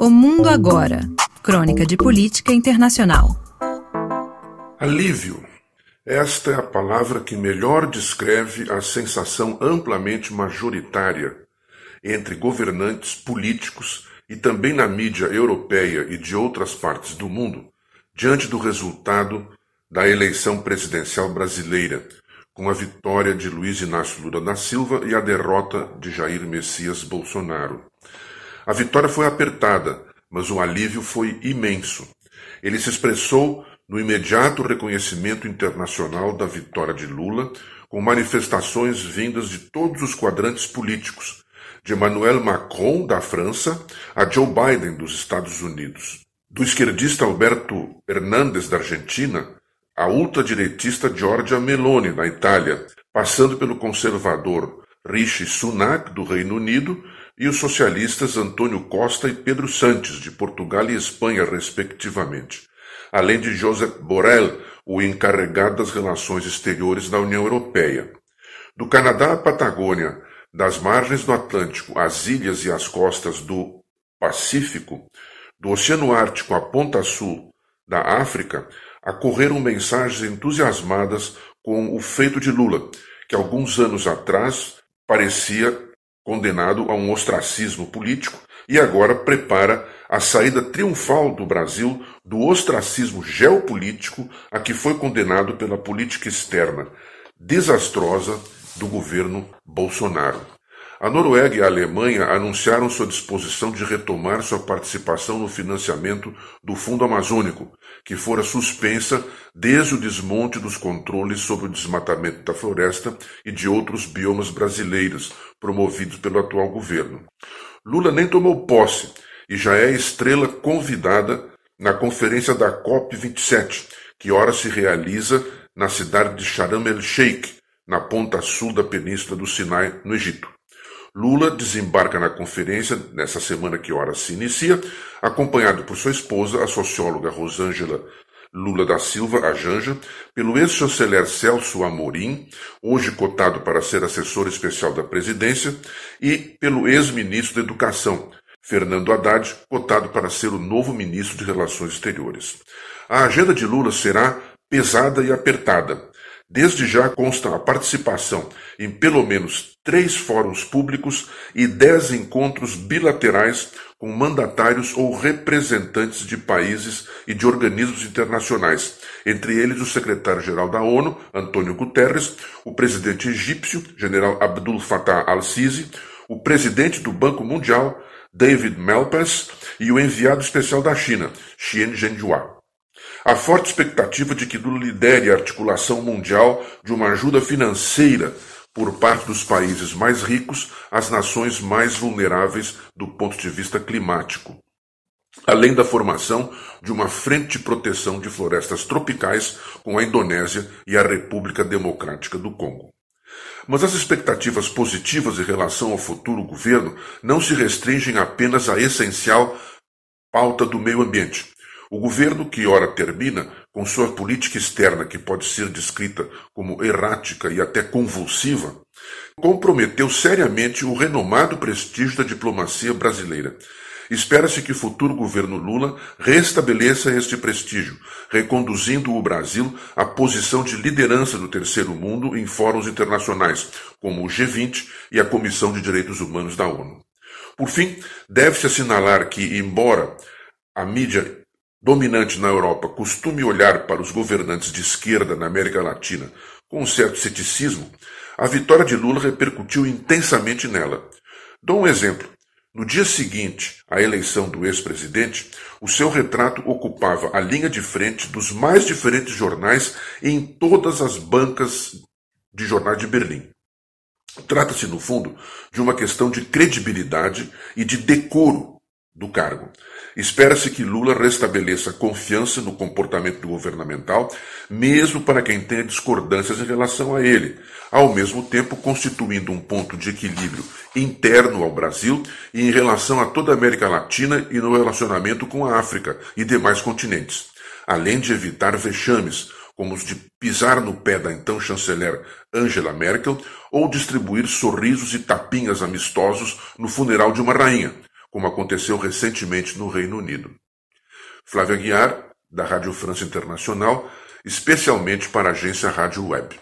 O Mundo Agora. Crônica de Política Internacional. Alívio. Esta é a palavra que melhor descreve a sensação amplamente majoritária entre governantes políticos e também na mídia europeia e de outras partes do mundo diante do resultado da eleição presidencial brasileira, com a vitória de Luiz Inácio Lula da Silva e a derrota de Jair Messias Bolsonaro. A vitória foi apertada, mas o alívio foi imenso. Ele se expressou no imediato reconhecimento internacional da vitória de Lula, com manifestações vindas de todos os quadrantes políticos, de Emmanuel Macron, da França, a Joe Biden, dos Estados Unidos, do esquerdista Alberto Hernandes, da Argentina, a ultradireitista Giorgia Meloni, da Itália, passando pelo conservador Rishi Sunak, do Reino Unido, e os socialistas Antônio Costa e Pedro Santos, de Portugal e Espanha, respectivamente, além de Josep Borrell, o encarregado das relações exteriores da União Europeia. Do Canadá à Patagônia, das margens do Atlântico às ilhas e às costas do Pacífico, do Oceano Ártico à ponta sul da África, ocorreram mensagens entusiasmadas com o feito de Lula, que alguns anos atrás parecia condenado a um ostracismo político e agora prepara a saída triunfal do Brasil do ostracismo geopolítico a que foi condenado pela política externa desastrosa do governo Bolsonaro. A Noruega e a Alemanha anunciaram sua disposição de retomar sua participação no financiamento do Fundo Amazônico, que fora suspensa desde o desmonte dos controles sobre o desmatamento da floresta e de outros biomas brasileiros, promovidos pelo atual governo. Lula nem tomou posse e já é estrela convidada na conferência da COP27, que ora se realiza na cidade de Sharm el-Sheikh, na ponta sul da península do Sinai, no Egito. Lula desembarca na conferência nessa semana que ora se inicia, acompanhado por sua esposa, a socióloga Rosângela Lula da Silva, a Janja, pelo ex-chanceler Celso Amorim, hoje cotado para ser assessor especial da presidência, e pelo ex-ministro da Educação, Fernando Haddad, cotado para ser o novo ministro de Relações Exteriores. A agenda de Lula será pesada e apertada. Desde já consta a participação em pelo menos três fóruns públicos e dez encontros bilaterais com mandatários ou representantes de países e de organismos internacionais, entre eles o secretário-geral da ONU, Antônio Guterres, o presidente egípcio, general Abdul Fattah al-Sisi, o presidente do Banco Mundial, David Malpass, e o enviado especial da China, Xian Zhenhua. Há forte expectativa de que Lula lidere a articulação mundial de uma ajuda financeira por parte dos países mais ricos às nações mais vulneráveis do ponto de vista climático, além da formação de uma frente de proteção de florestas tropicais com a Indonésia e a República Democrática do Congo. Mas as expectativas positivas em relação ao futuro governo não se restringem apenas à essencial pauta do meio ambiente. O governo, que ora termina, com sua política externa, que pode ser descrita como errática e até convulsiva, comprometeu seriamente o renomado prestígio da diplomacia brasileira. Espera-se que o futuro governo Lula restabeleça este prestígio, reconduzindo o Brasil à posição de liderança do terceiro mundo em fóruns internacionais, como o G20 e a Comissão de Direitos Humanos da ONU. Por fim, deve-se assinalar que, embora a mídia dominante na Europa costume olhar para os governantes de esquerda na América Latina com um certo ceticismo, a vitória de Lula repercutiu intensamente nela. Dou um exemplo. No dia seguinte à eleição do ex-presidente, o seu retrato ocupava a linha de frente dos mais diferentes jornais em todas as bancas de jornais de Berlim. Trata-se, no fundo, de uma questão de credibilidade e de decoro do cargo. Espera-se que Lula restabeleça confiança no comportamento governamental, mesmo para quem tenha discordâncias em relação a ele, ao mesmo tempo constituindo um ponto de equilíbrio interno ao Brasil e em relação a toda a América Latina e no relacionamento com a África e demais continentes, além de evitar vexames, como os de pisar no pé da então chanceler Angela Merkel ou distribuir sorrisos e tapinhas amistosos no funeral de uma rainha como aconteceu recentemente no Reino Unido. Flávia Guiar, da Rádio França Internacional, especialmente para a agência Rádio Web.